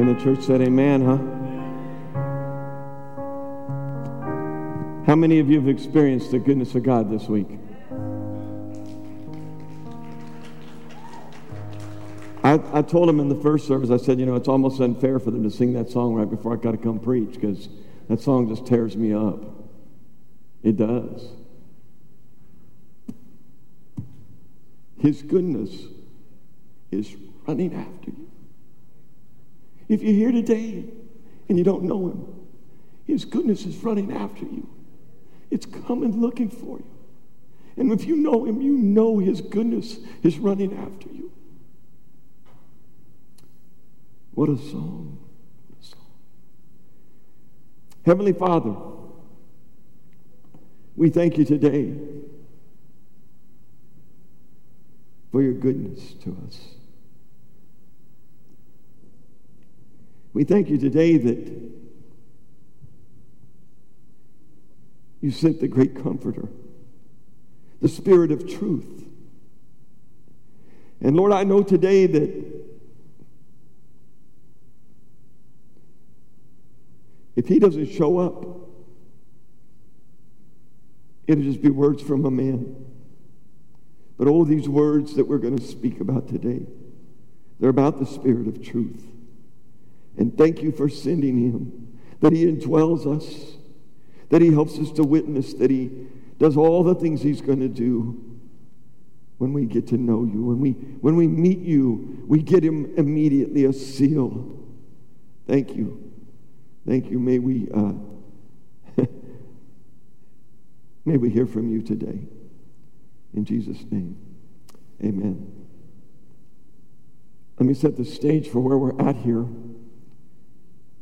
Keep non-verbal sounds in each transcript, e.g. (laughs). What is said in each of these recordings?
And the church said, Amen, huh? How many of you have experienced the goodness of God this week? I, I told them in the first service, I said, you know, it's almost unfair for them to sing that song right before I got to come preach because that song just tears me up. It does. His goodness is running after you. If you're here today and you don't know him, his goodness is running after you. It's coming looking for you. And if you know him, you know his goodness is running after you. What a song. What a song. Heavenly Father, we thank you today for your goodness to us. We thank you today that you sent the great comforter, the spirit of truth. And Lord, I know today that if he doesn't show up, it'll just be words from a man. But all these words that we're going to speak about today, they're about the spirit of truth. And thank you for sending him, that he indwells us, that he helps us to witness, that he does all the things he's going to do when we get to know you. When we, when we meet you, we get him immediately a seal. Thank you. Thank you. May we, uh, (laughs) may we hear from you today. In Jesus' name, amen. Let me set the stage for where we're at here.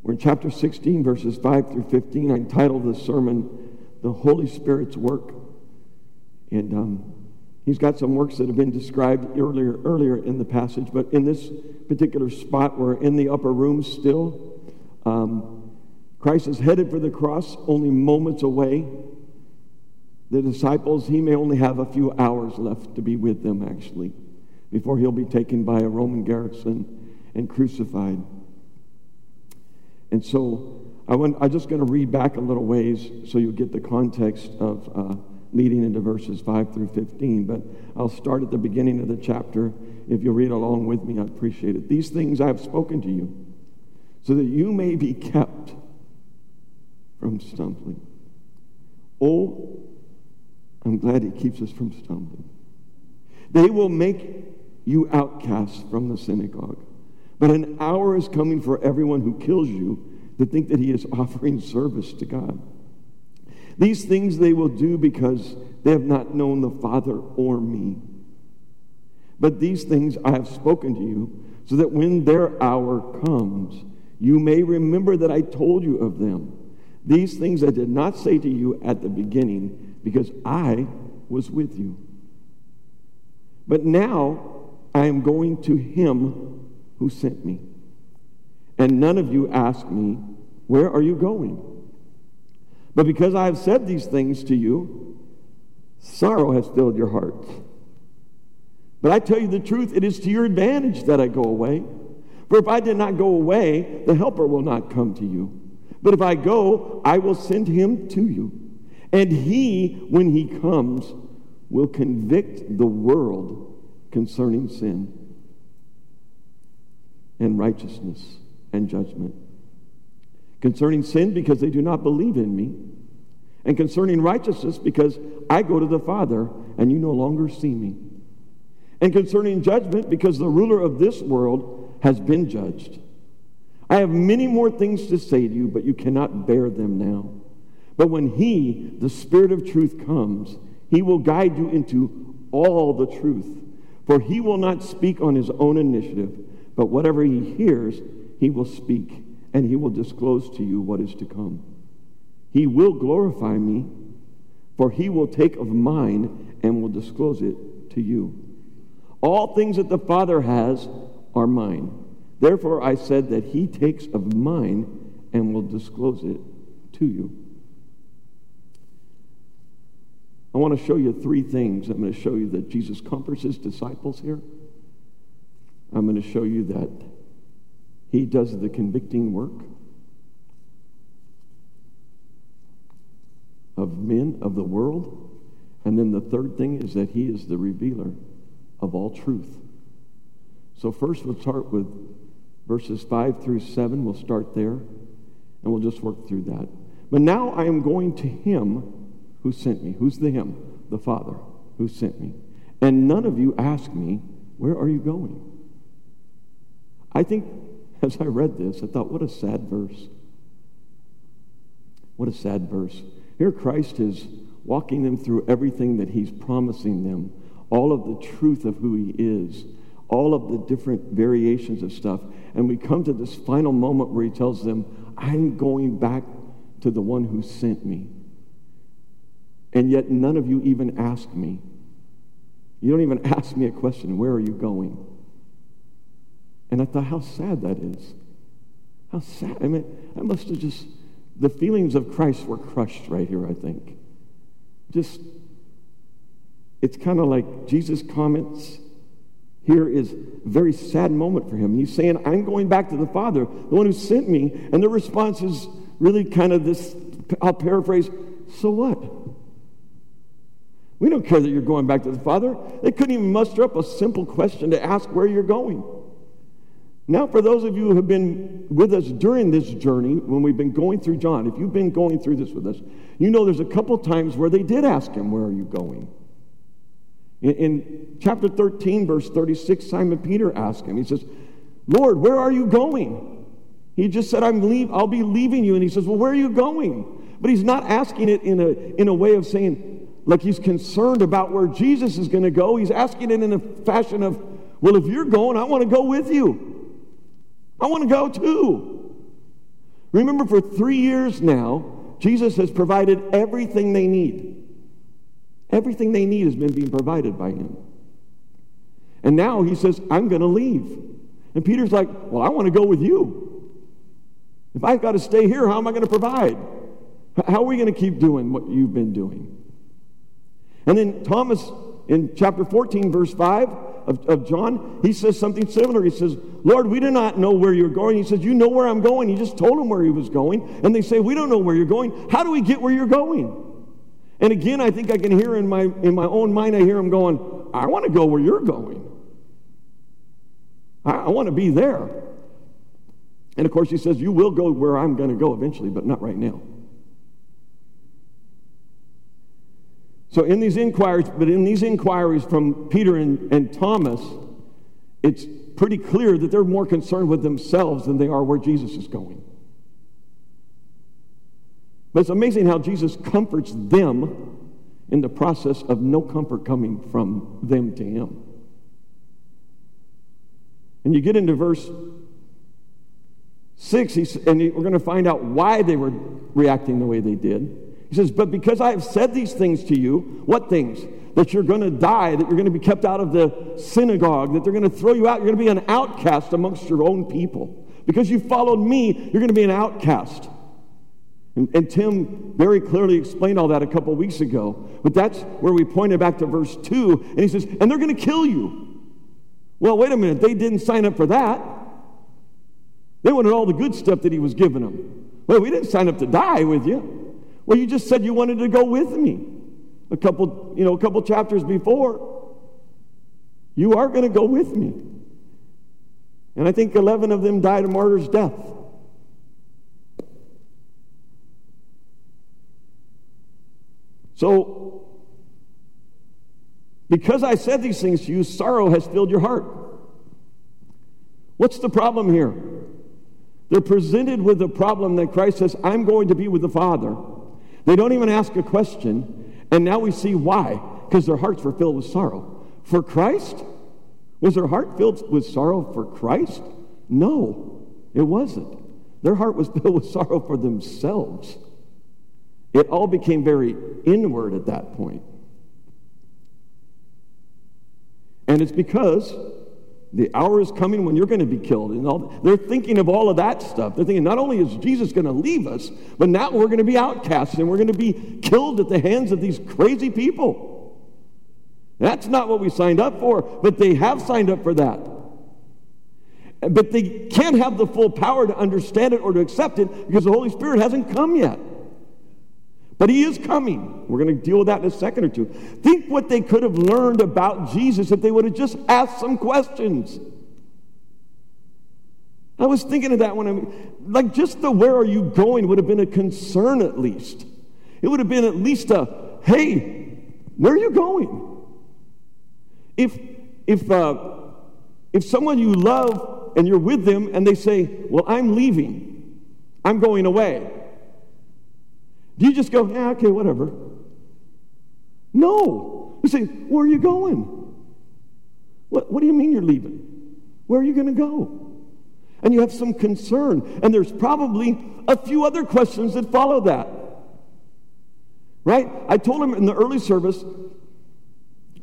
We're in chapter 16, verses 5 through 15. I entitled the sermon, The Holy Spirit's Work. And um, he's got some works that have been described earlier, earlier in the passage, but in this particular spot, we're in the upper room still. Um, Christ is headed for the cross, only moments away. The disciples, he may only have a few hours left to be with them, actually, before he'll be taken by a Roman garrison and crucified. And so I want, I'm just going to read back a little ways so you'll get the context of uh, leading into verses 5 through 15. But I'll start at the beginning of the chapter. If you'll read along with me, I'd appreciate it. These things I have spoken to you so that you may be kept from stumbling. Oh, I'm glad he keeps us from stumbling. They will make you outcasts from the synagogue. But an hour is coming for everyone who kills you to think that he is (laughs) offering service to God. These things they will do because they have not known the Father or me. But these things I have spoken to you, so that when their hour comes, you may remember that I told you of them. These things I did not say to you at the beginning, because I was with you. But now I am going to him who sent me. And none of you ask me, Where are you going? But because I have said these things to you, sorrow has filled your hearts. But I tell you the truth, it is to your advantage that I go away. For if I did not go away, the Helper will not come to you. But if I go, I will send him to you. And he, when he comes, will convict the world concerning sin and righteousness and judgment. Concerning sin, because they do not believe in me. And concerning righteousness, because I go to the Father and you no longer see me. And concerning judgment, because the ruler of this world has been judged. I have many more things to say to you, but you cannot bear them now. But when He, the Spirit of truth, comes, He will guide you into all the truth. For He will not speak on His own initiative but whatever he hears, he will speak, and he will disclose to you what is to come. He will glorify me, for he will take of mine and will disclose it to you. All things that the Father has are mine. Therefore, I said that he takes of mine and will disclose it to you. I want to show you three things. I'm going to show you that Jesus comforts his disciples here. I'm going to show you that He does the convicting work of men of the world. And then the third thing is that He is the revealer of all truth. So, first, we'll start with verses 5 through 7. We'll start there, and we'll just work through that. But now I am going to Him who sent me. Who's the Him? The Father who sent me. And none of you ask me, Where are you going? I think as I read this, I thought, what a sad verse. What a sad verse. Here, Christ is walking them through everything that He's promising them, all of the truth of who He is, all of the different variations of stuff. And we come to this final moment where He tells them, I'm going back to the one who sent me. And yet, none of you even ask me. You don't even (laughs) ask me a question Where are you going? And I thought, how sad that is. How sad. I mean, I must have just, the feelings of Christ were crushed right here, I think. Just, it's kind of like Jesus' comments here is a very sad moment for him. He's saying, I'm going back to the Father, the one who sent me. And the response is really kind of this, I'll paraphrase, so what? We don't care that you're going back to the Father. They couldn't even muster up a simple question to ask where you're going. Now, for those of you who have been with us during this journey, when we've been going through John, if you've been going through this with us, you know there's a couple times where they did ask him, Where are you going? In, in chapter 13, verse 36, Simon Peter asked him, He says, Lord, where are you going? He just said, I'm leave, I'll be leaving you. And he says, Well, where are you going? But he's not asking it in a, in a way of saying, like he's concerned about where Jesus is going to go. He's asking it in a fashion of, Well, if you're going, I want to go with you. I want to go too. Remember, for three years now, Jesus has provided everything they need. Everything they need has been being provided by him. And now he says, I'm going to leave. And Peter's like, Well, I want to go with you. If I've got to stay here, how am I going to provide? How are we going to keep doing what you've been doing? And then Thomas in chapter 14, verse 5, of, of John, he says something similar. He says, Lord, we do not know where you're going. He says, You know where I'm going. He just told him where he was going. And they say, We don't know where you're going. How do we get where you're going? And again, I think I can hear in my, in my own mind, I hear him going, I want to go where you're going. I, I want to be there. And of course, he says, You will go where I'm going to go eventually, but not right now. So in these inquiries, but in these inquiries from Peter and, and Thomas, it's pretty clear that they're more concerned with themselves than they are where Jesus is going. But it's amazing how Jesus comforts them in the process of no comfort coming from them to him. And you get into verse 6, and we're going to find out why they were reacting the way they did. He says, But because I have said these things to you, what things? That you're going to die, that you're going to be kept out of the synagogue, that they're going to throw you out, you're going to be an outcast amongst your own people. Because you followed me, you're going to be an outcast. And, and, Tim very clearly explained all that a couple weeks ago. But that's where we pointed back to verse 2, and he says, And they're going to kill you. Well, wait a minute, they didn't sign up for that. They wanted all the good stuff that he was giving them. Well, we didn't sign up to die with you. Well, you just said you wanted to go with me a couple, you know, a couple chapters before. You are going to go with me. And I think 11 of them died a martyr's death. So, because I said these things to you, sorrow has filled your heart. What's the problem here? They're presented with the problem that Christ says, I'm going to be with the Father. They don't even ask a question. And now we see why. Because their hearts were filled with sorrow. For Christ? Was their heart filled with sorrow for Christ? No, it wasn't. Their heart was (laughs) filled with sorrow for themselves. It all became very inward at that point. And it's because the hour is coming when you're going to be killed. And all, they're thinking of all of that stuff. They're thinking not only is Jesus going to leave us, but now we're going to be outcasts and we're going to be killed at the hands of these crazy people. That's not what we signed up for, but they have signed up for that. But they can't have the full power to understand it or to accept it because the Holy Spirit hasn't come yet. But he is coming. We're going to deal with that in a second or two. Think what they could have learned about Jesus if they would have just asked some questions. I was thinking of that when I'm like, just the where are you going would have been a concern at least. It would have been at least a, hey, where are you going? If, if, uh, if someone you love and you're with them and they say, well, I'm leaving, I'm going away, do you just go, yeah, okay, whatever? No. You say, where are you going? What, what do you mean you're leaving? Where are you going to go? And you have some concern. And there's probably a few other questions that follow that. Right? I told him in the early service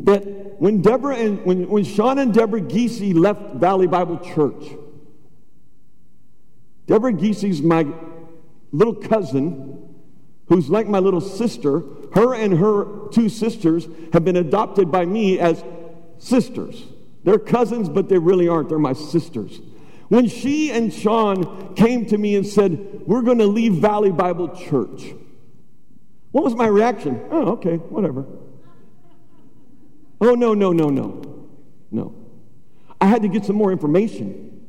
that when Deborah and when, when Sean and Deborah Giese left Valley Bible Church, Deborah Giese's my little cousin who's like my little sister, her and her two sisters have been adopted by me as sisters. They're cousins, but they really aren't. They're my sisters. When she and Sean came to me and said, We're going to leave Valley Bible Church, what was my reaction? Oh, okay, whatever. Oh, no, no, no, no. No. I had to get some more information.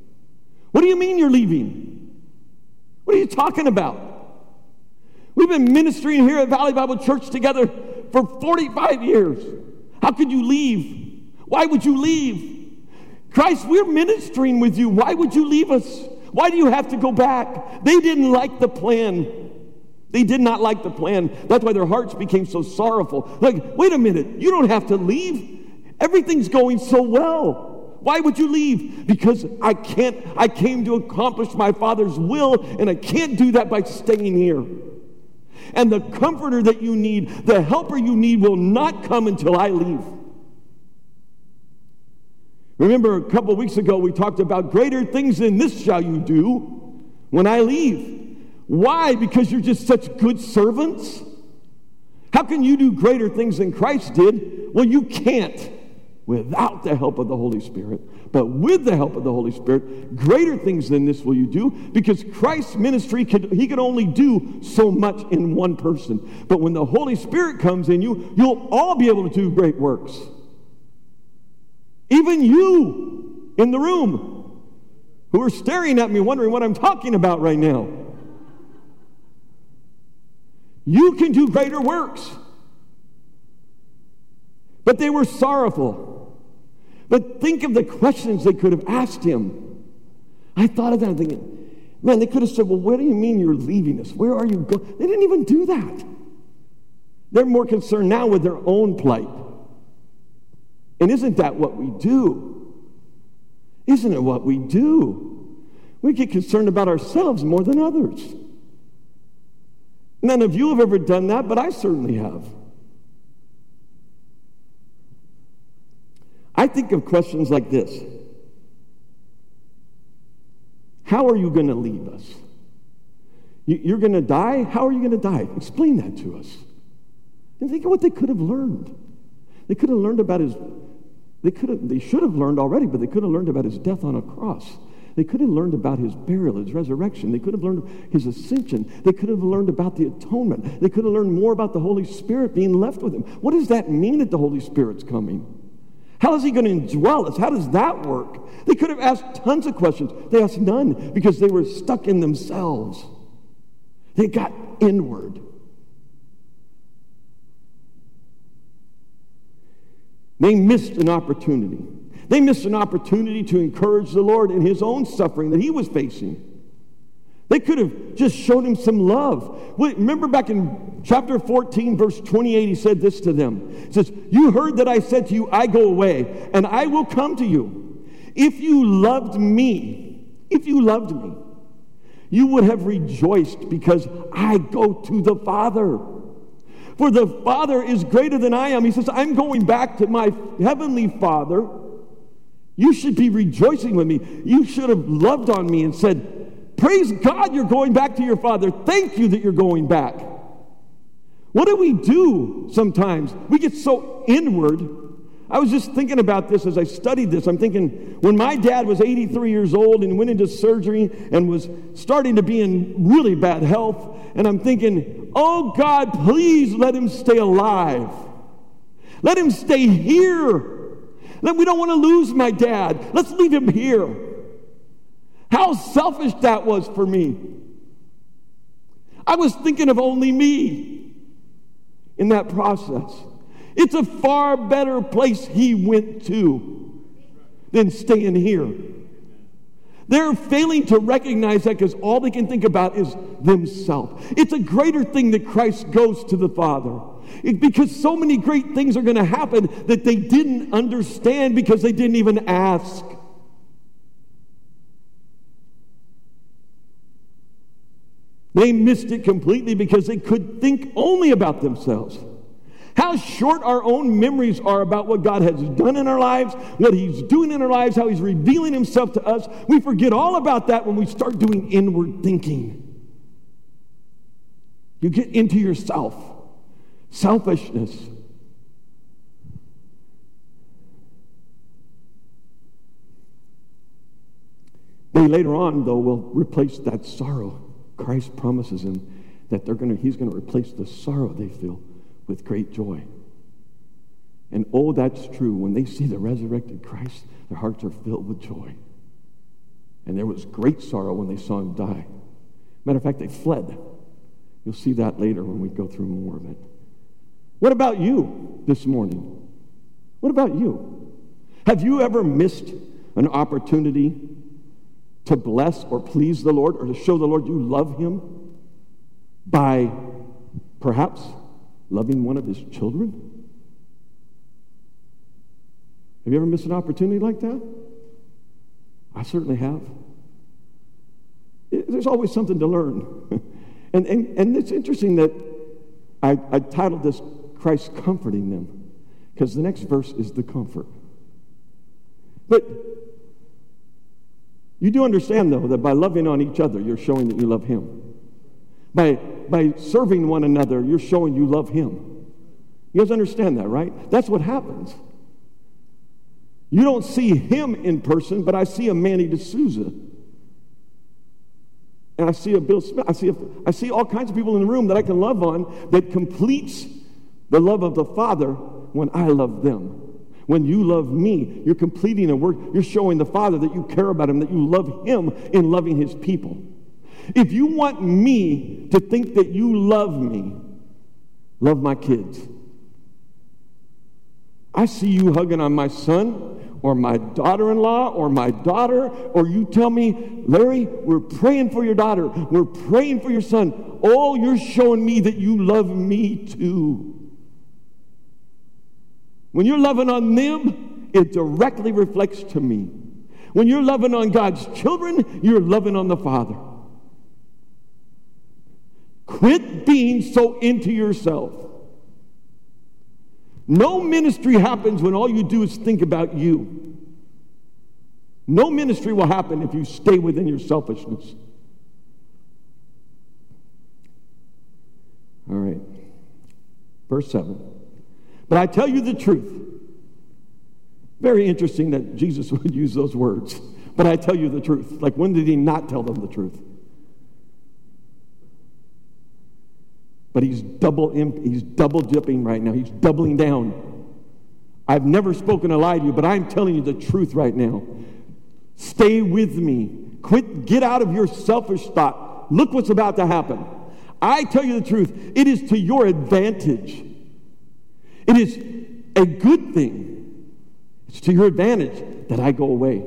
What do you mean you're leaving? What are you talking about? We've been ministering here at Valley Bible Church together for 45 years. How could you leave? Why would you leave? Christ, we're ministering with you. Why would you leave us? Why do you have to go back? They didn't like the plan. They did not like the plan. That's why their hearts became so sorrowful. Like, wait a minute, you don't have to leave. Everything's going so well. Why would you leave? Because I can't, I came to accomplish my Father's will, and I can't do that by staying here. And the comforter that you need, the helper you need, will not come until I leave. Remember, a couple weeks ago, we talked about greater things than this shall you do when I leave. Why? Because you're just such good servants? How can you do greater things than Christ did? Well, you can't without the help of the Holy Spirit. But with the help of the Holy Spirit, greater things than this will you do because Christ's ministry, could, he could only do so much in one person. But when the Holy Spirit comes in you, you'll all be able to do great works. Even you in the room who are staring at me wondering what I'm talking about right now. You can do greater works. But they were sorrowful. But think of the questions they could have asked him. I thought of that thinking, man, they could have said, well, what do you mean you're leaving us? Where are you going? They didn't even do that. They're more concerned now with their own plight. And isn't that what we do? Isn't it what we do? We get concerned about ourselves more than others. None of you have ever done that, but I certainly have. I think of questions like this How are you going to leave us? You're going to die? How are you going to die? Explain that to us. And think of what they could have learned. They could have learned about his, they, could have, they should have learned already, but they could have learned about his death on a cross. They could have learned about his burial, his resurrection. They could have learned his ascension. They could have learned about the atonement. They could have learned more about the Holy Spirit being left with him. What does that mean that the Holy Spirit's coming? How is he going to indwell us? How does that work? They could have asked tons of questions. They asked none because they were stuck in themselves. They got inward. They missed an opportunity. They missed an opportunity to encourage the Lord in his own suffering that he was facing. They could have just shown him some love. Remember back in chapter 14, verse 28, he said this to them. He says, You heard that I said to you, I go away, and I will come to you. If you loved me, if you loved me, you would have rejoiced because I go to the Father. For the Father is greater than I am. He says, I'm going back to my heavenly Father. You should be rejoicing with me. You should have loved on me and said, Praise God you're going back to your Father. Thank you that you're going back. What do we do sometimes? We get so inward I was just thinking about this as I studied this. I'm thinking when my dad was 83 years old and went into surgery and was starting to be in really bad health, and I'm thinking, oh God, please let him stay alive. Let him stay here. We don't want to lose my dad. Let's leave him here. How selfish that was for me. I was thinking of only me in that process. It's a far better place he went to than staying here. They're failing to recognize that because all they can think about is themselves. It's a greater thing that Christ goes to the Father. It, because so many great things are going to happen that they didn't understand because they didn't even ask. They missed it completely because they could think only about themselves. How short our own memories are about what God has done in our lives, what He's doing in our lives, how He's revealing Himself to us. We forget all about that when we start doing inward thinking. You get into yourself, selfishness. They later on, though, will replace that sorrow. Christ promises them that they're gonna, He's going to replace the sorrow they feel with great joy. And oh, that's true. When they see the resurrected Christ, their hearts are filled with joy. And there was great sorrow when they saw him die. Matter of fact, they fled. You'll see that later when we go through more of it. What about you this morning? What about you? Have you ever missed an opportunity to bless or please the Lord or to show the Lord you love him by perhaps loving one of his children? Have you ever missed an opportunity like that? I certainly have. There's always something to learn. (laughs) and, and, and it's interesting that I, I titled this Christ Comforting Them, because the next verse is the comfort. But you do understand, though, that by loving on each other, you're showing that you love Him. By, by serving one another, you're showing you love Him. You guys understand that, right? That's what happens. You don't see Him in person, but I see a Manny D'Souza. And I see a Bill Smith. I see, a, I see all kinds of people in the room that I can love on that completes the love of the Father when I love them. When you love me, you're completing a work. You're showing the Father that you care about him, that you love him in loving his people. If you want me to think that you love me, love my kids. I see you hugging on my son or my daughter in law or my daughter, or you tell me, Larry, we're praying for your daughter, we're praying for your son. Oh, you're showing me that you love me too. When you're loving on them, it directly reflects to me. When you're loving on God's children, you're loving on the Father. Quit being so into yourself. No ministry happens when all you do is think about you. No ministry will happen if you stay within your selfishness. All right. Verse 7. But I tell you the truth. Very interesting that Jesus (laughs) would use those words. But I tell you the truth. Like, when did he not tell them the truth? But he's double he's double dipping right now. He's doubling down. I've never spoken a lie to you, but I'm telling you the truth right now. Stay with me. Quit, get out of your selfish thought. Look what's about to happen. I tell you the truth, it is to your advantage it is a good thing. It's to your advantage that I go away.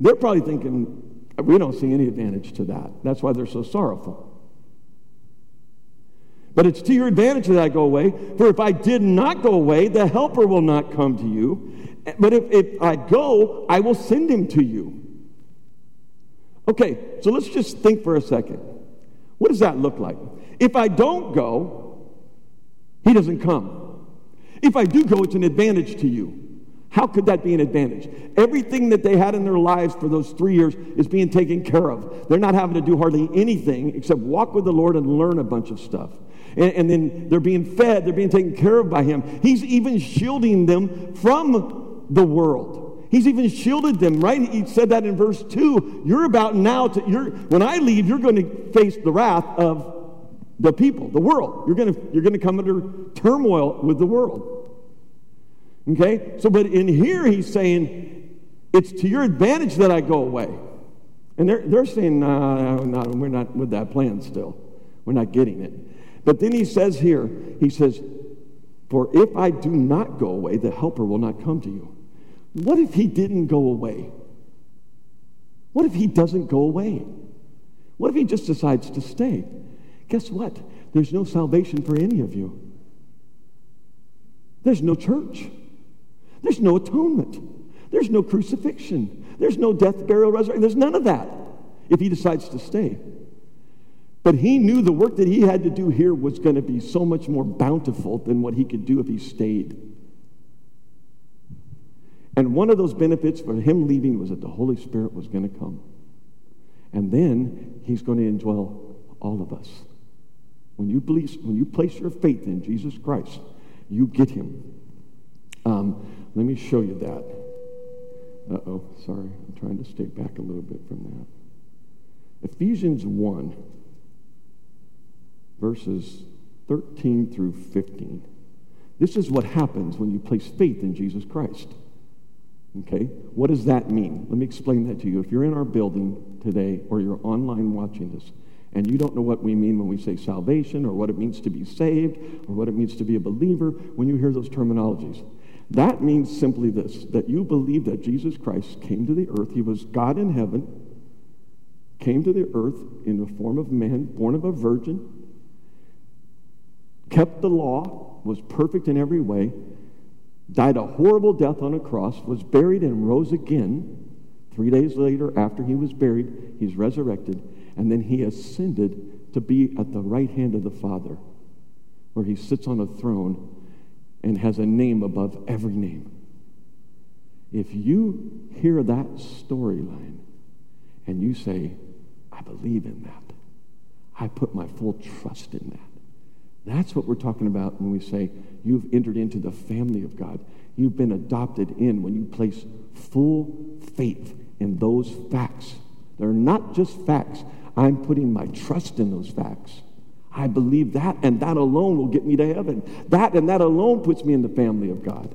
They're probably thinking, we don't see any advantage to that. That's why they're so sorrowful. But it's to your advantage that I go away, for if I did not go away, the helper will not come to you. But if, if I go, I will send him to you. Okay, so let's just think for a second. What does that look like? If I don't go, he doesn't come. If I do go, it's an advantage to you. How could that be an advantage? Everything that they had in their lives for those three years is being taken care of. They're not having to do hardly anything except walk with the Lord and learn a bunch of stuff. And, and then they're being fed, they're being taken care of by Him. He's even shielding them from the world. He's even shielded them, right? He said that in verse 2. You're about now to, you're, when I leave, you're going to face the wrath of the people, the world. You're going to, you're going to come under turmoil with the world. Okay? So, but in here, he's saying, it's to your advantage that I go away. And they're, they're saying, no, no, we're not with that plan still. We're not getting it. But then he says here, he says, For if I do not go away, the helper will not come to you. What if he didn't go away? What if he doesn't go away? What if he just decides to stay? Guess what? There's no salvation for any of you. There's no church. There's no atonement. There's no crucifixion. There's no death, burial, resurrection. There's none of that if he decides to stay. But he knew the work that he had to do here was going to be so much more bountiful than what he could do if he stayed. And one of those benefits for him leaving was that the Holy Spirit was going to come. And then he's going to indwell all of us. When you, believe, when you place your faith in Jesus Christ, you get him. Um, let me show you that. Uh oh, sorry. I'm trying to stay back a little bit from that. Ephesians 1, verses 13 through 15. This is what happens when you place faith in Jesus Christ. Okay? What does that mean? Let me explain that to you. If you're in our building today or you're online watching this, and you don't know what we mean when we say salvation or what it means to be saved or what it means to be a believer when you hear those terminologies. That means simply this that you believe that Jesus Christ came to the earth. He was God in heaven, came to the earth in the form of man, born of a virgin, kept the law, was perfect in every way, died a horrible death on a cross, was buried and rose again. Three days later, after he was buried, he's resurrected, and then he ascended to be at the right hand of the Father, where he sits on a throne and has a name above every name. If you hear that storyline and you say, I believe in that, I put my full trust in that. That's what we're talking about when we say you've entered into the family of God. You've been adopted in when you place full faith in those facts. They're not just facts. I'm putting my trust in those facts. I believe that, and that alone will get me to heaven. That and that alone puts me in the family of God.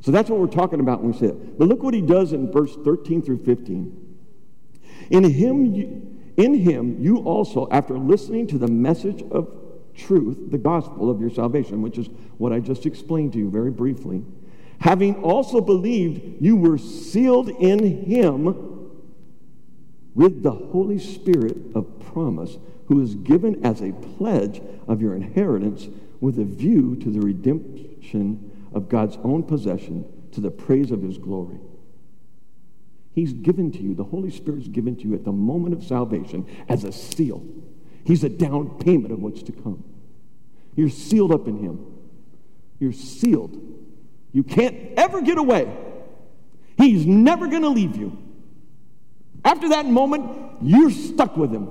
So that's what we're talking about when we say it. But look what he does in verse 13 through 15. In him, you, in him, you also, after listening to the message of truth, the gospel of your salvation, which is what I just explained to you very briefly, having also believed, you were sealed in him with the Holy Spirit of promise who is given as a pledge of your inheritance with a view to the redemption of God's own possession to the praise of his glory. He's given to you, the Holy Spirit is given to you at the moment of salvation as a seal. He's a down payment of what's to come. You're sealed up in him. You're sealed. You can't ever get away. He's never going to leave you. After that moment, you're stuck with him.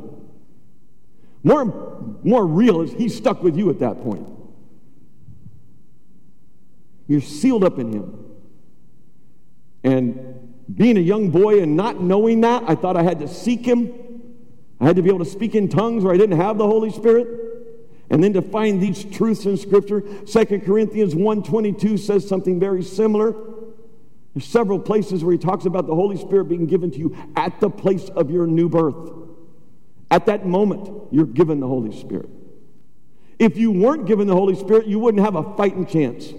More, more real is he's stuck with you at that point. You're sealed up in him. And being a young boy and not knowing that, I thought I had to seek him. I had to be able to speak in tongues where I didn't have the Holy Spirit. And then to find these truths in Scripture. 2 Corinthians 1.22 says something very similar. There's several places where he talks about the Holy Spirit being given to you at the place of your new birth. At that moment, you're given the Holy Spirit. If you weren't given the Holy Spirit, you wouldn't have a fighting chance.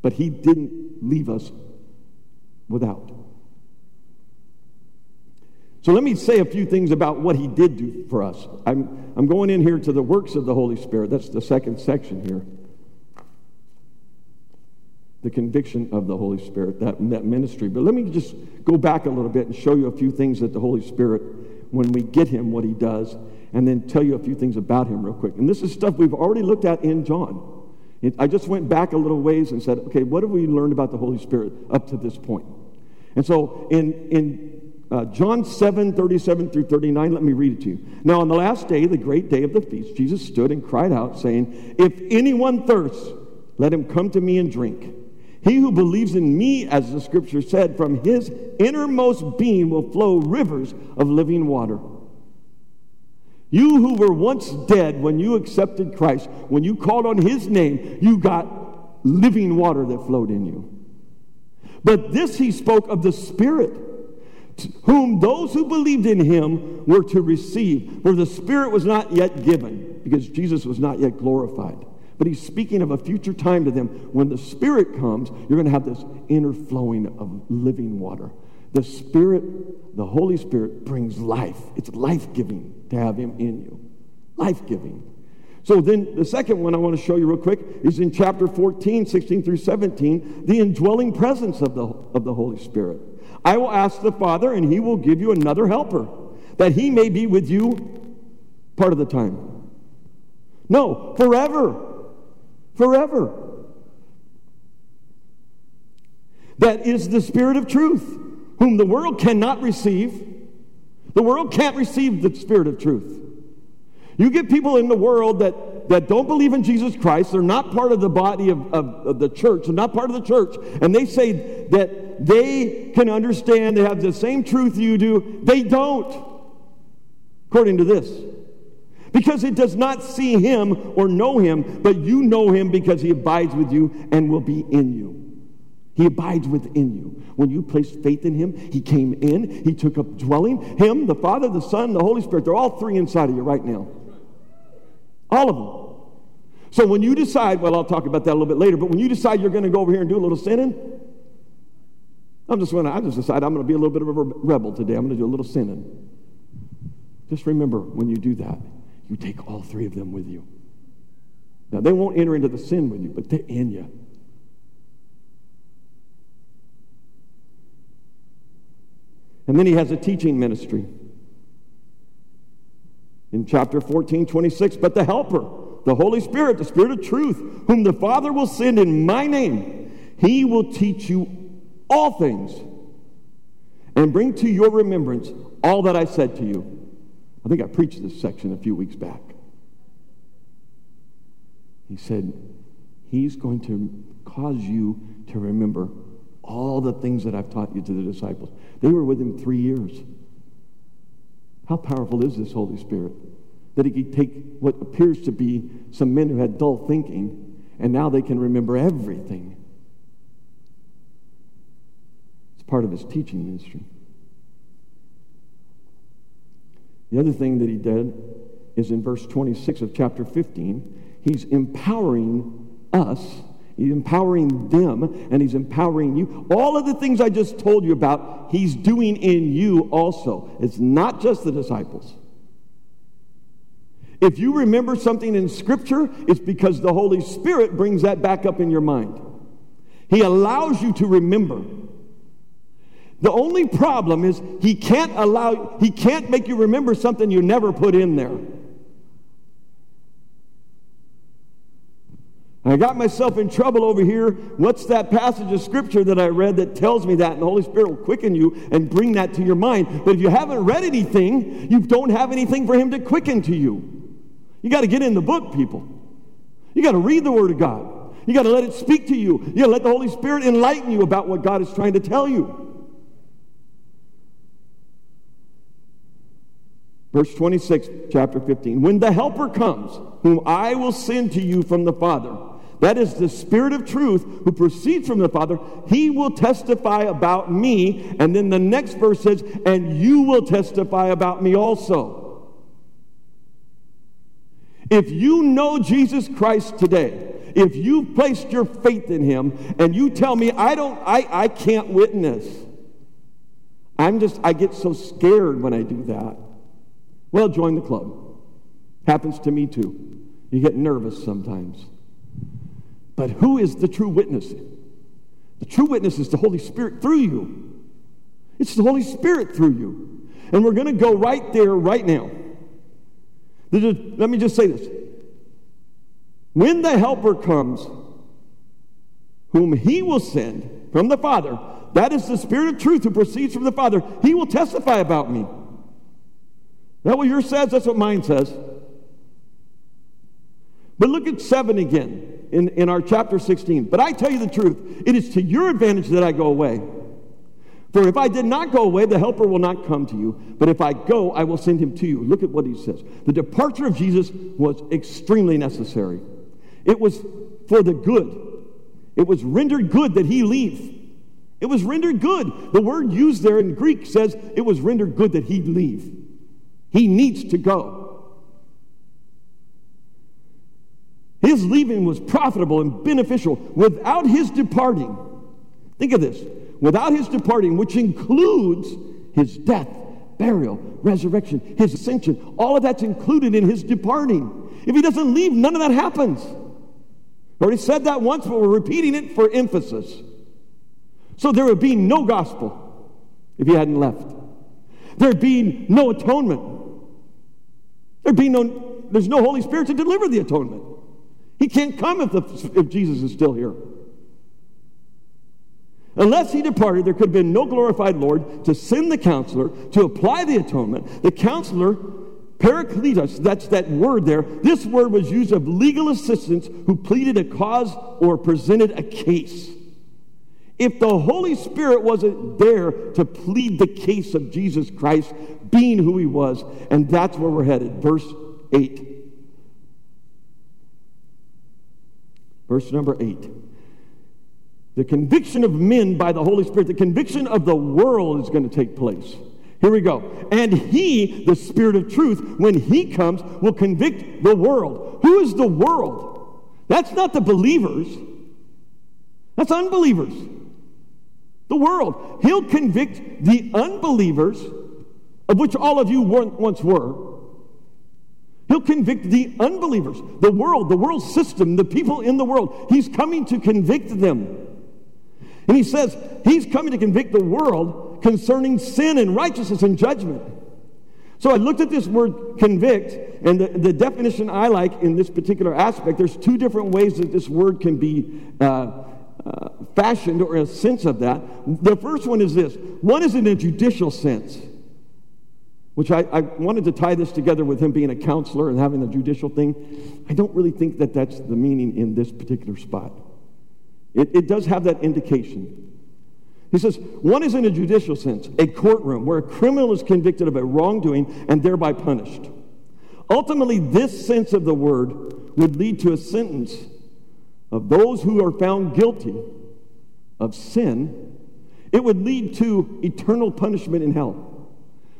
But He didn't leave us without. So let me say a few things about what He did do for us. I'm, I'm going in here to the works of the Holy Spirit. That's the second section here the conviction of the Holy Spirit, that, that ministry. But let me just go back a little bit and show you a few things that the Holy Spirit, when we get Him, what He does, and then tell you a few things about Him real quick. And this is stuff we've already looked at in John. I just went back a little ways and said, okay, what have we learned about the Holy Spirit up to this point? And so in, in uh, John 7, 37 through 39. Let me read it to you. Now, on the last day, the great day of the feast, Jesus stood and cried out, saying, If anyone thirsts, let him come to me and drink. He who believes in me, as the scripture said, from his innermost being will flow rivers of living water. You who were once dead when you accepted Christ, when you called on his name, you got living water that flowed in you. But this he spoke of the Spirit, whom those who believed in him were to receive. For the Spirit was not yet given, because Jesus was not yet glorified. But he's speaking of a future time to them. When the Spirit comes, you're going to have this inner flowing of living water. The Spirit, the Holy Spirit, brings life. It's life giving to have Him in you. Life giving. So then the second one I want to show you real quick is in chapter 14, 16 through 17, the indwelling presence of the, of the Holy Spirit. I will ask the Father, and He will give you another helper, that He may be with you part of the time. No, forever forever. That is the Spirit of truth, whom the world cannot receive. The world can't receive the Spirit of truth. You get people in the world that, that don't believe in Jesus Christ, they're not part of the body of, of, of the church, they're not part of the church, and they say that they can understand, they have the same truth you do. They don't, according to this because it does not see him or know him, but you know him because he abides with you and will be in you. He abides within you. When you place faith in him, he came in, he took up dwelling. Him, the Father, the Son, the Holy Spirit, they're all three inside of you right now. All of them. So when you decide, well, I'll talk about that a little bit later, but when you decide you're going to go over here and do a little sinning, I'm just going to, I just decide I'm going to be a little bit of a rebel today. I'm going to do a little sinning. Just remember when you do that, you take all three of them with you. Now, they won't enter into the sin with you, but they're in you. And then he has a teaching ministry. In chapter 14, 26, but the Helper, the Holy Spirit, the Spirit of truth, whom the Father will send in my name, he will teach you all things and bring to your remembrance all that I said to you. I think I preached this section a few weeks back. He said, He's going to cause you to remember all the things that I've taught you to the disciples. They were with him three years. How powerful is this Holy Spirit? That he could take what appears to be some men who had dull thinking, and now they can remember everything. It's part of his teaching ministry. The other thing that he did is in verse 26 of chapter 15, he's empowering us, he's empowering them, and he's empowering you. All of the things I just told you about, he's doing in you also. It's not just the disciples. If you remember something in Scripture, it's because the Holy Spirit brings that back up in your mind. He allows you to remember. The only problem is he can't allow, he can't make you remember something you never put in there. I got myself in trouble over here. What's that passage of scripture that I read that tells me that? And the Holy Spirit will quicken you and bring that to your mind. But if you haven't read anything, you don't have anything for Him to quicken to you. You got to get in the book, people. You got to read the Word of God. You got to let it speak to you. You got to let the Holy Spirit enlighten you about what God is trying to tell you. Verse 26, chapter 15. When the Helper comes, whom I will send to you from the Father, that is the Spirit of truth who proceeds from the Father, he will testify about me. And then the next verse says, and you will testify about me also. If you know Jesus Christ today, if you've placed your faith in him and you tell me I don't I, I can't witness. I'm just I get so scared when I do that. Well, join the club. Happens to me too. You get nervous sometimes. But who is the true witness? The true witness is the Holy Spirit through you. It's the Holy Spirit through you. And we're going to go right there right now. Let me just say this. When the Helper comes, whom He will send from the Father, That is the Spirit of truth who proceeds from the Father. He will testify about me. That what yours says? That's what mine says. But look at 7 again in, in our chapter 16. But I tell you the truth, it is to your advantage that I go away. For if I did not go away, the Helper will not come to you. But if I go, I will send him to you. Look at what he says. The departure of Jesus was extremely necessary, it was for the good. It was rendered good that he leave. It was rendered good. The word used there in Greek says it was rendered good that he leave. He needs to go. His leaving was profitable and beneficial. Without his departing, think of this without his departing, which includes his death, burial, resurrection, his ascension, all of that's included in his departing. If he doesn't leave, none of that happens. I already said that once, but we're repeating it for emphasis. So there would be no gospel if he hadn't left. There'd be no atonement. There'd be no, there's no Holy Spirit to deliver the atonement. He can't come if, the, if Jesus is still here. Unless he departed, there could have been no glorified Lord to send the counselor to apply the atonement. The counselor, Parakletos, that's that word there. This word was used of legal assistants who pleaded a cause or presented a case. If the Holy Spirit wasn't there to plead the case of Jesus Christ being who he was, and that's where we're headed. Verse 8. Verse number 8. The conviction of men by the Holy Spirit, the conviction of the world is going to take place. Here we go. And he, the Spirit of truth, when he comes, will convict the world. Who is the world? That's not the believers, that's unbelievers. The world. He'll convict the unbelievers, of which all of you weren't once were. He'll convict the unbelievers, the world, the world system, the people in the world. He's coming to convict them. And he says he's coming to convict the world concerning sin and righteousness and judgment. So I looked at this word convict, and the, the definition I like in this particular aspect, there's two different ways that this word can be uh, uh, fashioned or a sense of that. The first one is this one is in a judicial sense, which I, I wanted to tie this together with him being a counselor and having a judicial thing. I don't really think that that's the meaning in this particular spot. It, it does have that indication. He says, one is in a judicial sense, a courtroom where a criminal is convicted of a wrongdoing and thereby punished. Ultimately, this sense of the word would lead to a sentence of those who are found guilty of sin. It would lead to eternal punishment in hell.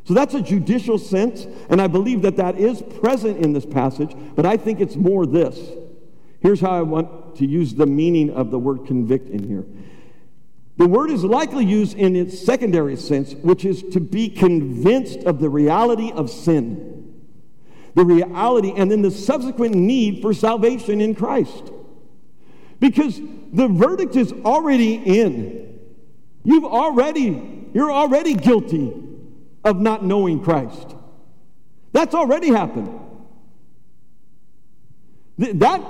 So that's a judicial sense, and I believe that that is present in this passage, but I think it's more this. Here's how I want to use the meaning of the word convict in here. The word is likely used in its secondary sense, which is to be convinced of the reality of sin, the reality, and then the subsequent need for salvation in Christ. Because the verdict is already in. You've already, you're already guilty of not knowing Christ. That's already happened. That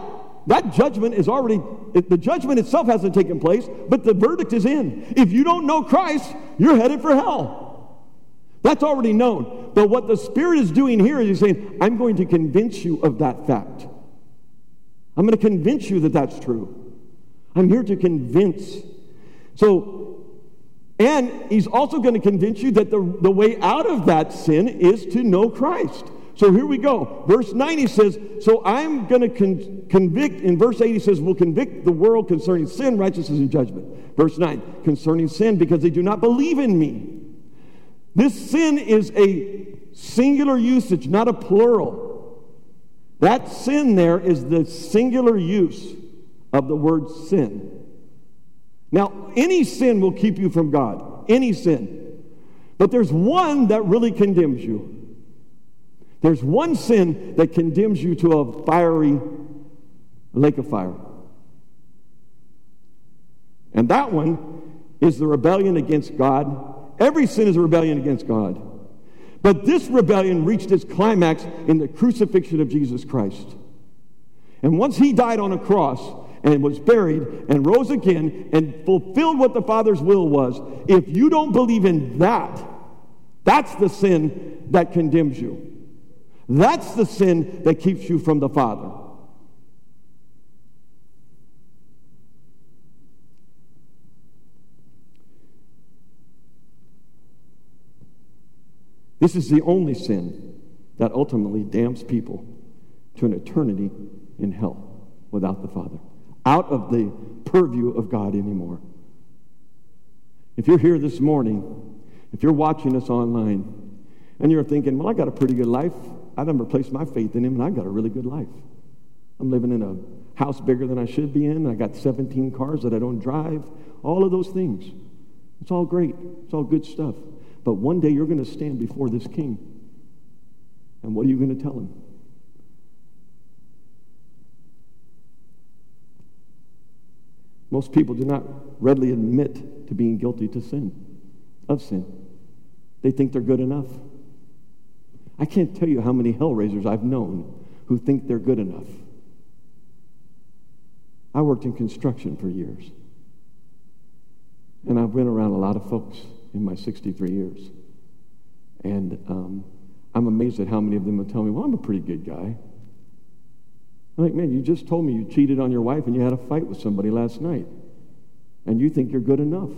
that judgment is already, the judgment itself hasn't taken place, but the verdict is in. If you don't know Christ, you're headed for hell. That's already known. But what the Spirit is doing here is he's saying, I'm going to convince you of that fact. I'm going to convince you that that's true. I'm here to convince. So, and he's also going to convince you that the, the way out of that sin is to know Christ. So here we go. Verse 9 he says, So I'm going to con- convict, in verse 8 he says, We'll convict the world concerning sin, righteousness, and judgment. Verse 9, concerning sin, because they do not believe in me. This sin is a singular usage, not a plural. That sin there is the singular use of the word sin. Now, any sin will keep you from God, any sin. But there's one that really condemns you. There's one sin that condemns you to a fiery lake of fire. And that one is the rebellion against God. Every sin is a rebellion against God. But this rebellion reached its climax in the crucifixion of Jesus Christ. And once he died on a cross and was buried and rose again and fulfilled what the Father's will was, if you don't believe in that, that's the sin that condemns you. That's the sin that keeps you from the Father. This is the only sin that ultimately damns people to an eternity in hell without the Father, out of the purview of God anymore. If you're here this morning, if you're watching us online, and you're thinking, well, I got a pretty good life, I've never placed my faith in Him, and I got a really good life. I'm living in a house bigger than I should be in. I got 17 cars that I don't drive. All of those things. It's all great. It's all good stuff. But one day you're going to stand before this king. And what are you going to tell him? Most people do not readily admit to being guilty to sin, of sin. They think they're good enough. I can't tell you how many hell raisers I've known who think they're good enough. I worked in construction for years. And I've been around a lot of folks in my 63 years. And um, I'm amazed at how many of them will tell me, well, I'm a pretty good guy. I'm like, man, you just told me you cheated on your wife and you had a fight with somebody last night. And you think you're good enough.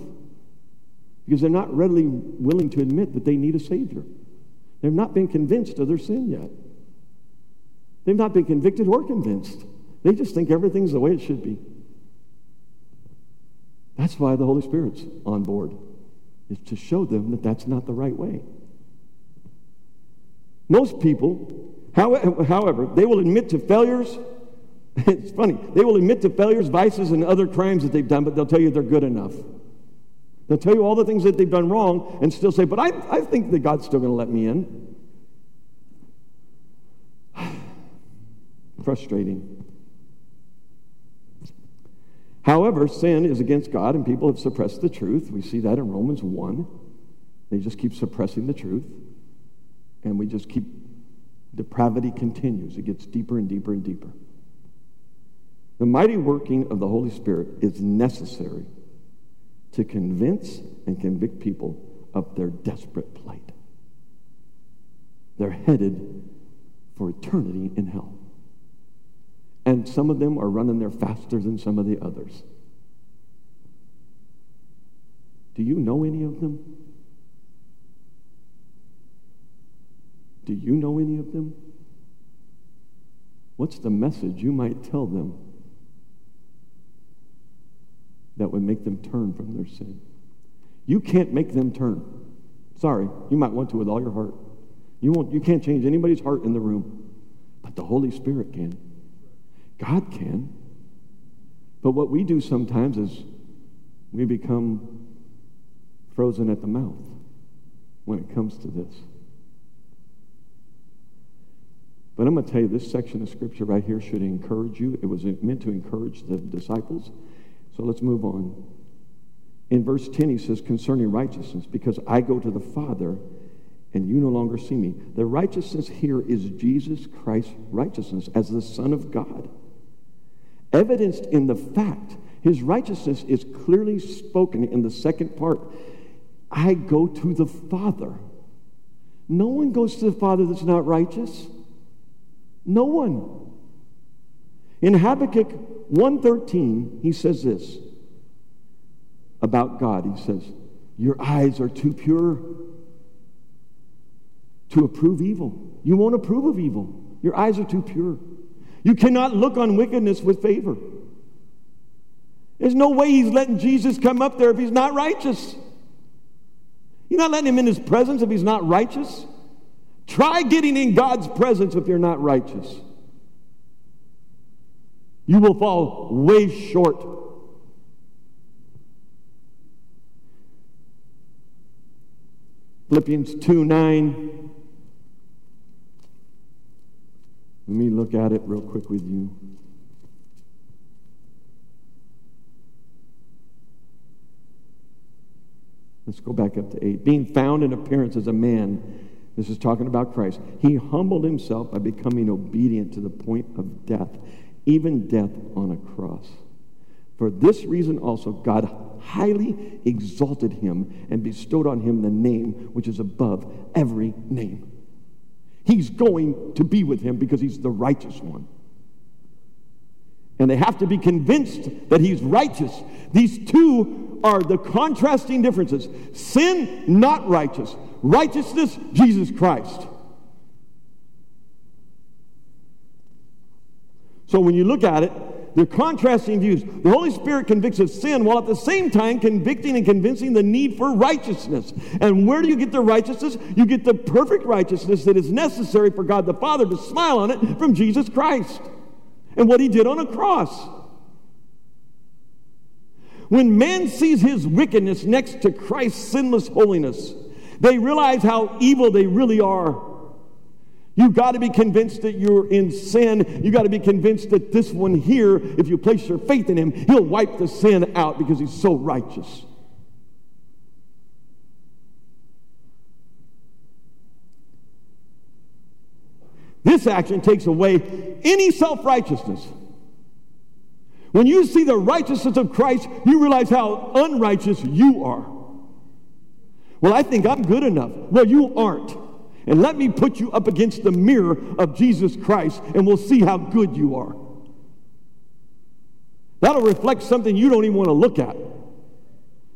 Because they're not readily willing to admit that they need a Savior. They've not been convinced of their sin yet. They've not been convicted or convinced. They just think everything's the way it should be. That's why the Holy Spirit's on board is to show them that that's not the right way. Most people, however, they will admit to failures. (laughs) It's funny. They will admit to failures, vices, and other crimes that they've done, but they'll tell you they're good enough. They'll tell you all the things that they've done wrong and still say, but I, I think that God's still going to let me in. (sighs) Frustrating. However, sin is against God, and people have suppressed the truth. We see that in Romans 1. They just keep suppressing the truth, and we just keep, depravity continues. It gets deeper and deeper and deeper. The mighty working of the Holy Spirit is necessary to convince and convict people of their desperate plight. They're headed for eternity in hell. And some of them are running there faster than some of the others. Do you know any of them? Do you know any of them? What's the message you might tell them that would make them turn from their sin? You can't make them turn. Sorry, you might want to with all your heart. You, won't, you can't change anybody's heart in the room, but the Holy Spirit can. God can. But what we do sometimes is we become frozen at the mouth when it comes to this. But I'm going to tell you, this section of scripture right here should encourage you. It was meant to encourage the disciples. So let's move on. In verse 10, he says, concerning righteousness, because I go to the Father and you no longer see me. The righteousness here is Jesus Christ's righteousness as the Son of God evidenced in the fact his righteousness is clearly spoken in the second part. I go to the Father. No one goes to the Father that's not righteous. No one. In Habakkuk 1:13, he says this about God. He says, "Your eyes are too pure to approve evil. You won't approve of evil. Your eyes are too pure." You cannot look on wickedness with favor. There's no way he's letting Jesus come up there if he's not righteous. You're not letting him in his presence if he's not righteous. Try getting in God's presence if you're not righteous. You will fall way short. Philippians 2 9. Let me look at it real quick with you. Let's go back up to 8. Being found in appearance as a man, this is talking about Christ, he humbled himself by becoming obedient to the point of death, even death on a cross. For this reason also, God highly exalted him and bestowed on him the name which is above every name. He's going to be with him because he's the righteous one. And they have to be convinced that he's righteous. These two are the contrasting differences sin, not righteous, righteousness, Jesus Christ. So when you look at it, they're contrasting views. The Holy Spirit convicts of sin while at the same time convicting and convincing the need for righteousness. And where do you get the righteousness? You get the perfect righteousness that is necessary for God the Father to smile on it from Jesus Christ and what he did on a cross. When man sees his wickedness next to Christ's sinless holiness, they realize how evil they really are You've got to be convinced that you're in sin. You've got to be convinced that this one here, if you place your faith in him, he'll wipe the sin out because he's so righteous. This action takes away any self righteousness. When you see the righteousness of Christ, you realize how unrighteous you are. Well, I think I'm good enough. Well, you aren't. And let me put you up against the mirror of Jesus Christ, and we'll see how good you are. That'll reflect something you don't even want to look at.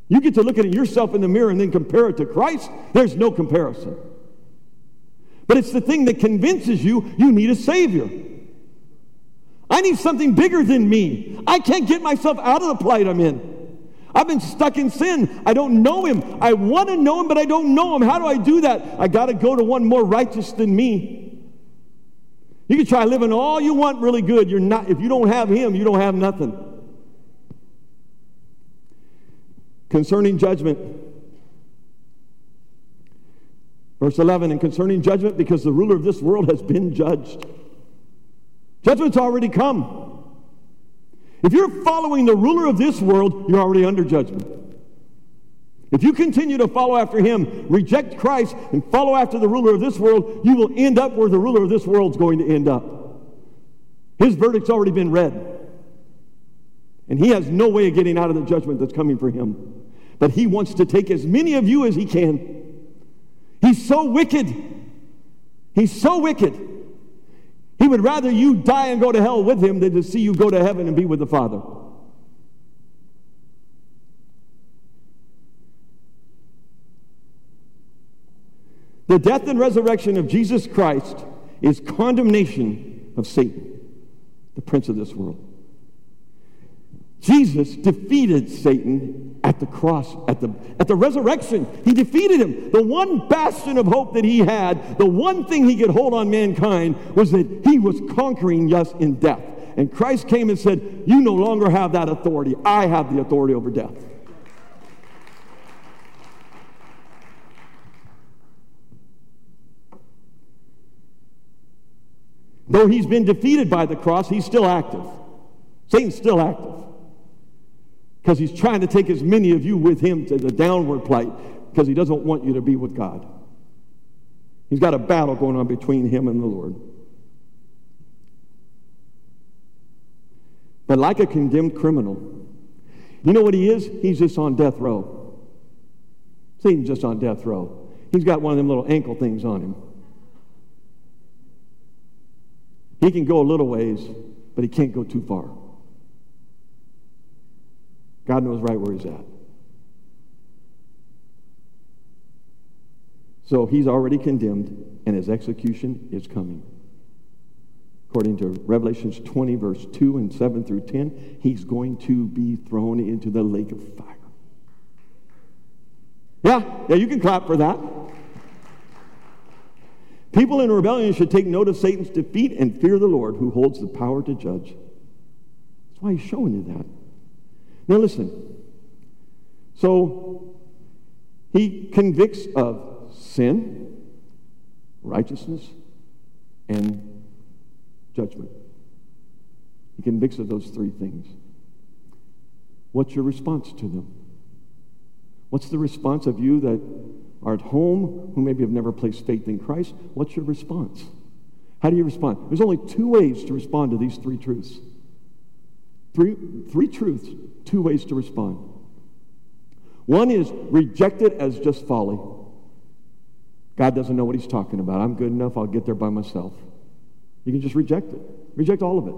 You get to look at yourself in the mirror and then compare it to Christ. There's no comparison. But it's the thing that convinces you you need a Savior. I need something bigger than me. I can't get myself out of the plight I'm in. I've been stuck in sin. I don't know him. I want to know him, but I don't know him. How do I do that? I got to go to one more righteous than me. You can try living all you want really good. You're not if you don't have him, you don't have nothing. Concerning judgment. Verse 11, and concerning judgment, because the ruler of this world has been judged. Judgment's already come. If you're following the ruler of this world, you're already under judgment. If you continue to follow after him, reject Christ, and follow after the ruler of this world, you will end up where the ruler of this world is going to end up. His verdict's already been read. And he has no way of getting out of the judgment that's coming for him. But he wants to take as many of you as he can. He's so wicked. He's so wicked he would rather you die and go to hell with him than to see you go to heaven and be with the Father. The death and resurrection of Jesus Christ is condemnation of Satan, the prince of this world. Jesus defeated Satan at the cross, at the, at the resurrection. He defeated him. The one bastion of hope that he had, the one thing he could hold on mankind, was that he was conquering us in death. And Christ came and said, You no longer have that authority. I have the authority over death. Though he's been defeated by the cross, he's still active. Satan's still active because he's trying to take as many of you with him to the downward plight because he doesn't want you to be with God. He's got a battle going on between him and the Lord. But like a condemned criminal, you know what he is? He's just on death row. Satan's just on death row. He's got one of them little ankle things on him. He can go a little ways, but he can't go too far. God knows right where he's at. So he's already condemned, and his execution is coming. According to Revelations 20, verse 2 and 7 through 10, he's going to be thrown into the lake of fire. Yeah, yeah, you can clap for that. People in rebellion should take note of Satan's defeat and fear the Lord who holds the power to judge. That's why he's showing you that. Now, listen. So, he convicts of sin, righteousness, and judgment. He convicts of those three things. What's your response to them? What's the response of you that are at home who maybe have never placed faith in Christ? What's your response? How do you respond? There's only two ways to respond to these three truths. Three, three truths, two ways to respond. One is reject it as just folly. God doesn't know what he's talking about. I'm good enough. I'll get there by myself. You can just reject it. Reject all of it.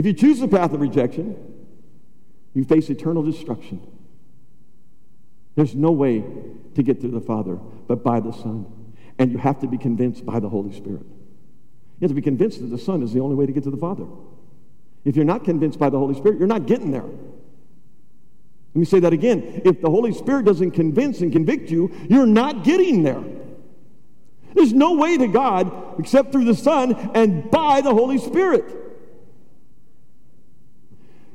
If you choose the path of rejection, you face eternal destruction. There's no way to get to the Father but by the Son. And you have to be convinced by the Holy Spirit. You have to be convinced that the Son is the only way to get to the Father. If you're not convinced by the Holy Spirit, you're not getting there. Let me say that again. If the Holy Spirit doesn't convince and convict you, you're not getting there. There's no way to God except through the Son and by the Holy Spirit.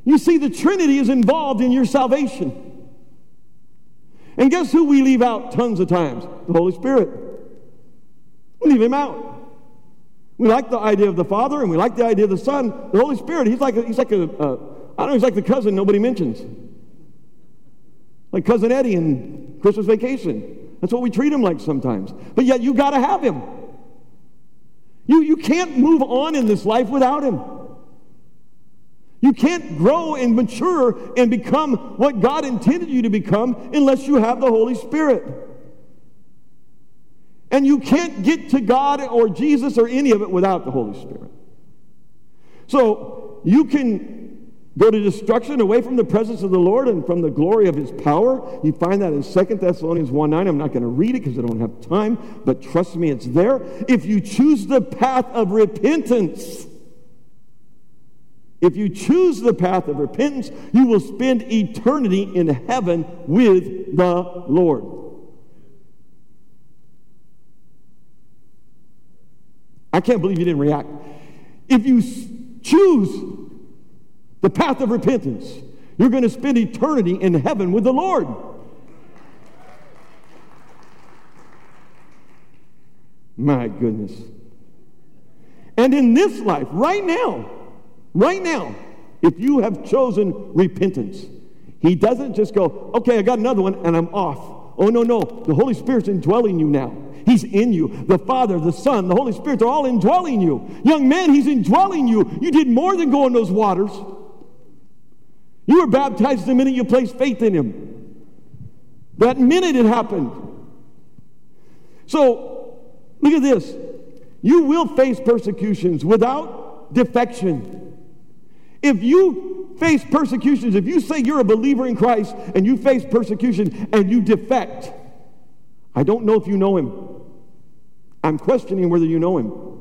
You see, the Trinity is involved in your salvation. And guess who we leave out tons of times? The Holy Spirit. We leave him out. We like the idea of the Father and we like the idea of the Son. The Holy Spirit, he's like a, he's like a, uh, don't know, he's like the cousin nobody mentions. Like Cousin Eddie in Christmas Vacation. That's what we treat him like sometimes. But yet you got to have him. You, you can't move on in this life without him. You can't grow and mature and become what God intended you to become unless you have the Holy Spirit. And you can't get to God or Jesus or any of it without the Holy Spirit. So you can go to destruction away from the presence of the Lord and from the glory of his power. You find that in 2 Thessalonians 1 9. I'm not going to read it because I don't have time, but trust me, it's there. If you choose the path of repentance, if you choose the path of repentance, you will spend eternity in heaven with the Lord. I can't believe you didn't react. If you choose the path of repentance, you're going to spend eternity in heaven with the Lord. My goodness. And in this life, right now, Right now, if you have chosen repentance, He doesn't just go, okay, I got another one and I'm off. Oh, no, no. The Holy Spirit's indwelling you now. He's in you. The Father, the Son, the Holy Spirit, they're all indwelling you. Young man, He's indwelling you. You did more than go in those waters. You were baptized the minute you placed faith in Him. That minute it happened. So, look at this. You will face persecutions without defection. If you face persecutions, if you say you're a believer in Christ and you face persecution and you defect, I don't know if you know him. I'm questioning whether you know him.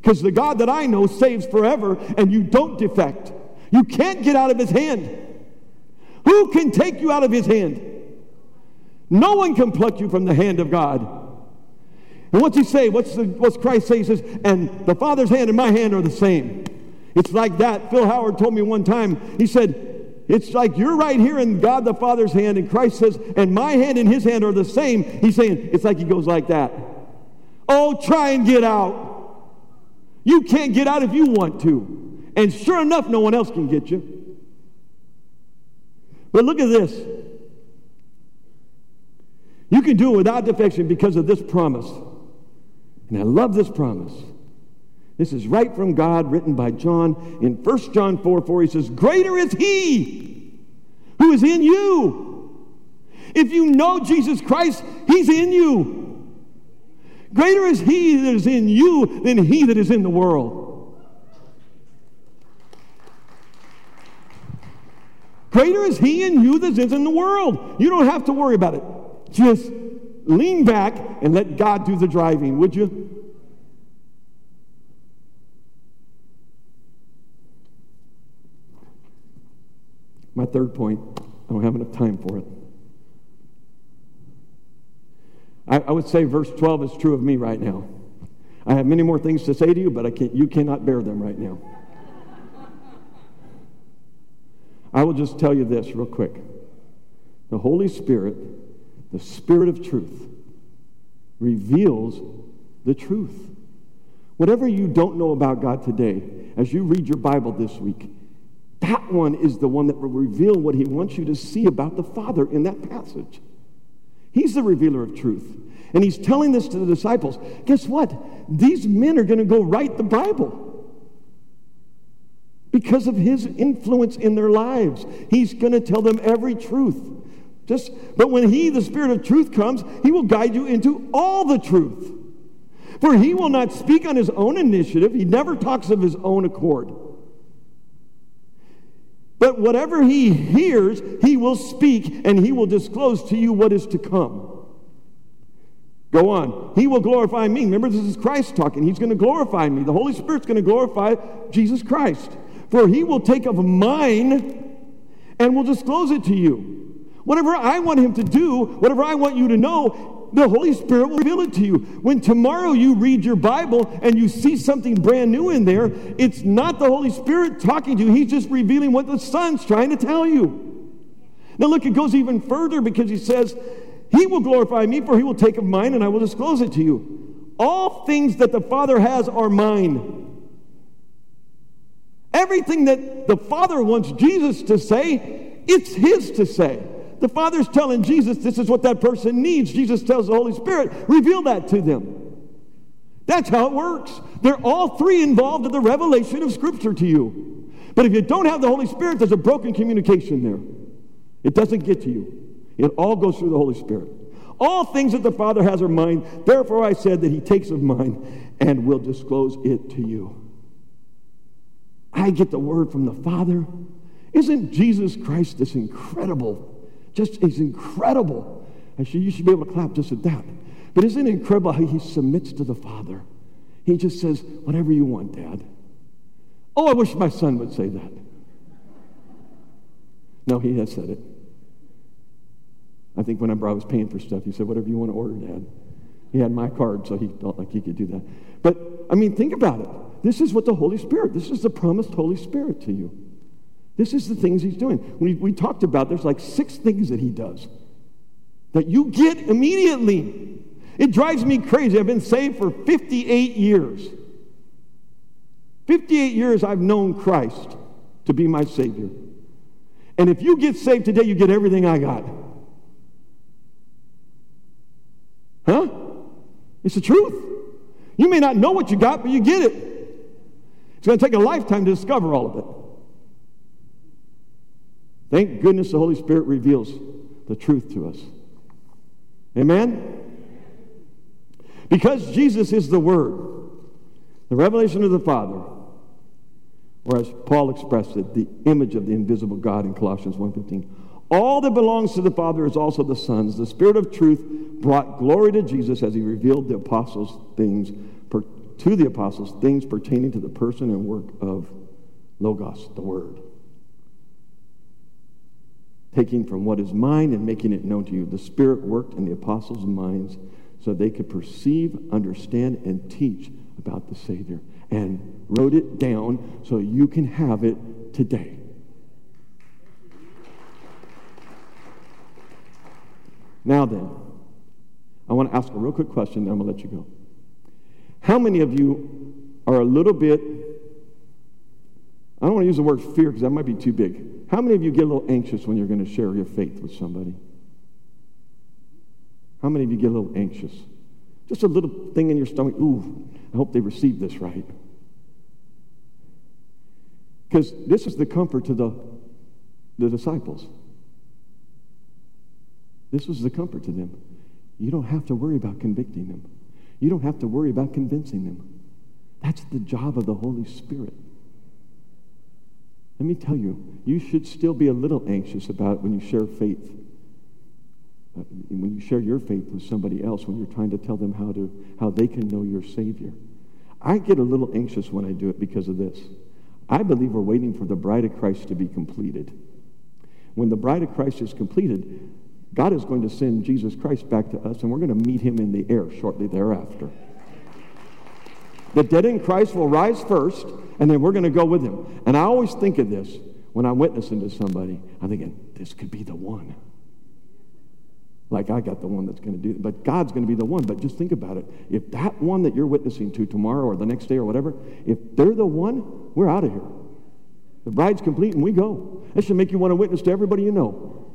Because the God that I know saves forever and you don't defect. You can't get out of his hand. Who can take you out of his hand? No one can pluck you from the hand of God. And what's he say? What's, the, what's Christ say? He says, and the Father's hand and my hand are the same. It's like that. Phil Howard told me one time, he said, it's like you're right here in God the Father's hand, and Christ says, and my hand and his hand are the same. He's saying, it's like he goes like that. Oh, try and get out. You can't get out if you want to. And sure enough, no one else can get you. But look at this. You can do it without defection because of this promise. And I love this promise. This is right from God, written by John in 1 John 4 4. He says, Greater is He who is in you. If you know Jesus Christ, He's in you. Greater is He that is in you than He that is in the world. Greater is He in you that is in the world. You don't have to worry about it. Just lean back and let God do the driving, would you? My third point, I don't have enough time for it. I, I would say verse 12 is true of me right now. I have many more things to say to you, but I can't, you cannot bear them right now. I will just tell you this real quick. The Holy Spirit, the Spirit of truth, reveals the truth. Whatever you don't know about God today, as you read your Bible this week, that one is the one that will reveal what he wants you to see about the Father in that passage. He's the revealer of truth. And he's telling this to the disciples. Guess what? These men are going to go write the Bible. because of his influence in their lives. He's going to tell them every truth. Just, but when he, the Spirit of truth, comes, he will guide you into all the truth. For he will not speak on his own initiative, he never talks of his own accord. But whatever he hears, he will speak and he will disclose to you what is to come. Go on. He will glorify me. Remember, this is Christ talking. He's going to glorify me. The Holy Spirit's going to glorify Jesus Christ. For he will take of mine and will disclose it to you. Whatever I want him to do, whatever I want you to know, the Holy Spirit will reveal it to you. When tomorrow you read your Bible and you see something brand new in there, it's not the Holy Spirit talking to you. He's just revealing what the Son's trying to tell you. Now, look, it goes even further because he says, He will glorify me, for he will take of mine and I will disclose it to you. All things that the Father has are mine. Everything that the Father wants Jesus to say, it's His to say. The Father's telling Jesus this is what that person needs. Jesus tells the Holy Spirit, reveal that to them. That's how it works. They're all three involved in the revelation of Scripture to you. But if you don't have the Holy Spirit, there's a broken communication there. It doesn't get to you, it all goes through the Holy Spirit. All things that the Father has are mine. Therefore, I said that He takes of mine and will disclose it to you. I get the word from the Father. Isn't Jesus Christ this incredible just is incredible. Actually, you should be able to clap just at that. But isn't it incredible how he submits to the Father? He just says, Whatever you want, Dad. Oh, I wish my son would say that. No, he has said it. I think whenever I was paying for stuff, he said, Whatever you want to order, Dad. He had my card, so he felt like he could do that. But, I mean, think about it. This is what the Holy Spirit, this is the promised Holy Spirit to you. This is the things he's doing. We, we talked about there's like six things that he does that you get immediately. It drives me crazy. I've been saved for 58 years. 58 years I've known Christ to be my Savior. And if you get saved today, you get everything I got. Huh? It's the truth. You may not know what you got, but you get it. It's going to take a lifetime to discover all of it. Thank goodness the Holy Spirit reveals the truth to us. Amen? Because Jesus is the Word, the revelation of the Father, or as Paul expressed it, the image of the invisible God in Colossians 1.15. All that belongs to the Father is also the Son's. The Spirit of truth brought glory to Jesus as he revealed the apostles things to the apostles things pertaining to the person and work of Logos, the Word taking from what is mine and making it known to you. The Spirit worked in the apostles' minds so they could perceive, understand, and teach about the Savior and wrote it down so you can have it today. Now then, I want to ask a real quick question, then I'm going to let you go. How many of you are a little bit, I don't want to use the word fear because that might be too big. How many of you get a little anxious when you're going to share your faith with somebody? How many of you get a little anxious? Just a little thing in your stomach. Ooh, I hope they receive this right. Because this is the comfort to the, the disciples. This was the comfort to them. You don't have to worry about convicting them. You don't have to worry about convincing them. That's the job of the Holy Spirit. Let me tell you, you should still be a little anxious about when you share faith. Uh, when you share your faith with somebody else, when you're trying to tell them how, to, how they can know your Savior. I get a little anxious when I do it because of this. I believe we're waiting for the bride of Christ to be completed. When the bride of Christ is completed, God is going to send Jesus Christ back to us, and we're going to meet him in the air shortly thereafter. The dead in Christ will rise first, and then we're going to go with him. And I always think of this when I'm witnessing to somebody. I'm thinking, this could be the one. Like I got the one that's going to do it, but God's going to be the one. But just think about it. If that one that you're witnessing to tomorrow or the next day or whatever, if they're the one, we're out of here. The bride's complete and we go. That should make you want to witness to everybody you know.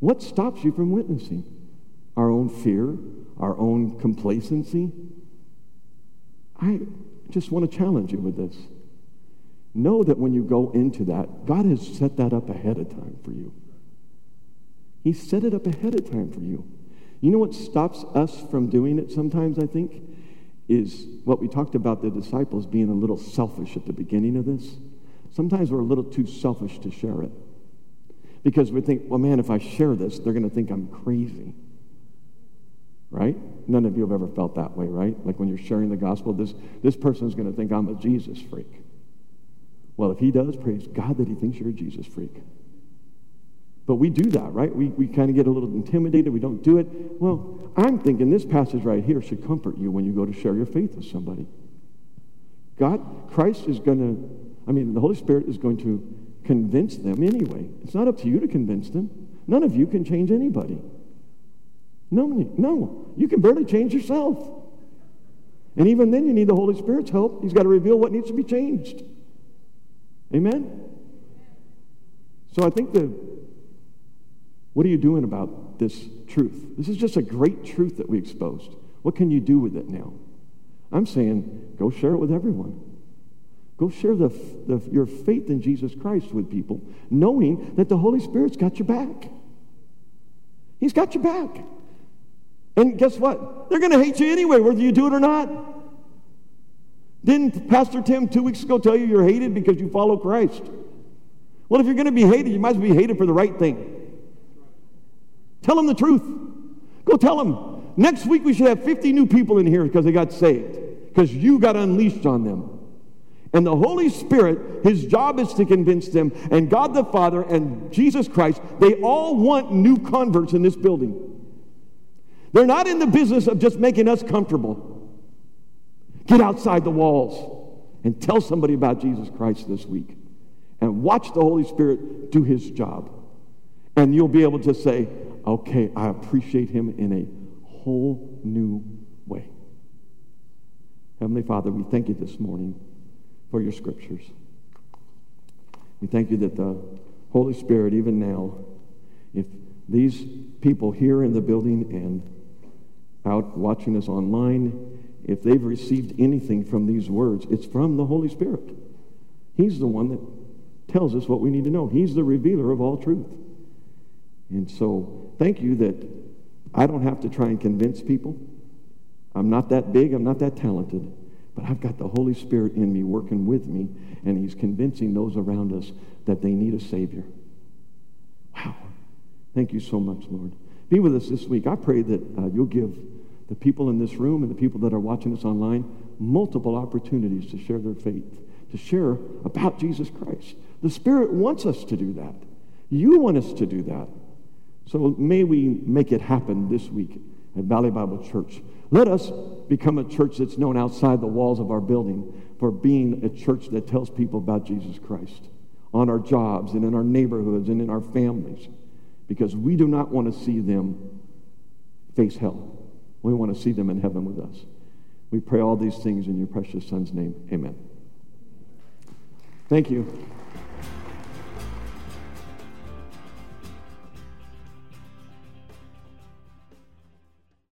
What stops you from witnessing? Our own fear, our own complacency, I just want to challenge you with this. know that when you go into that, God has set that up ahead of time for you. He set it up ahead of time for you. You know what stops us from doing it sometimes, I think, is what we talked about the disciples being a little selfish at the beginning of this. Sometimes we're a little too selfish to share it. Because we think, well, man, if I share this, they're going to think I'm crazy. Right? None of you have ever felt that way, right? Like when you're sharing the gospel, this, this person's going to think I'm a Jesus freak. Well, if he does, praise God that he thinks you're a Jesus freak. But we do that, right? We, we kind of get a little intimidated. We don't do it. Well, I'm thinking this passage right here should comfort you when you go to share your faith with somebody. God, Christ is going to, I mean, the Holy Spirit is going to convince them anyway. It's not up to you to convince them. None of you can change anybody. No, no. You can barely change yourself. And even then, you need the Holy Spirit's help. He's got to reveal what needs to be changed. Amen? So I think the what are you doing about this truth? This is just a great truth that we exposed. What can you do with it now? I'm saying go share it with everyone. Go share the, the, your faith in Jesus Christ with people, knowing that the Holy Spirit's got your back. He's got your back. And guess what? They're going to hate you anyway, whether you do it or not. Didn't Pastor Tim two weeks ago tell you you're hated because you follow Christ? Well, if you're going to be hated, you might as well be hated for the right thing. Tell them the truth. Go tell them. Next week we should have 50 new people in here because they got saved, because you got unleashed on them. And the Holy Spirit, his job is to convince them, and God the Father and Jesus Christ, they all want new converts in this building. They're not in the business of just making us comfortable. Get outside the walls and tell somebody about Jesus Christ this week. And watch the Holy Spirit do his job. And you'll be able to say, okay, I appreciate him in a whole new way. Heavenly Father, we thank you this morning for your scriptures. We thank you that the Holy Spirit, even now, if these people here in the building and out watching us online, if they've received anything from these words, it's from the Holy Spirit. He's the one that tells us what we need to know. He's the revealer of all truth. And so, thank you that I don't have to try and convince people. I'm not that big, I'm not that talented, but I've got the Holy Spirit in me working with me, and He's convincing those around us that they need a Savior. Wow. Thank you so much, Lord. Be with us this week. I pray that uh, you'll give the people in this room and the people that are watching us online multiple opportunities to share their faith, to share about Jesus Christ. The Spirit wants us to do that. You want us to do that. So may we make it happen this week at Valley Bible Church. Let us become a church that's known outside the walls of our building for being a church that tells people about Jesus Christ on our jobs and in our neighborhoods and in our families because we do not want to see them face hell. We want to see them in heaven with us. We pray all these things in your precious Son's name. Amen. Thank you.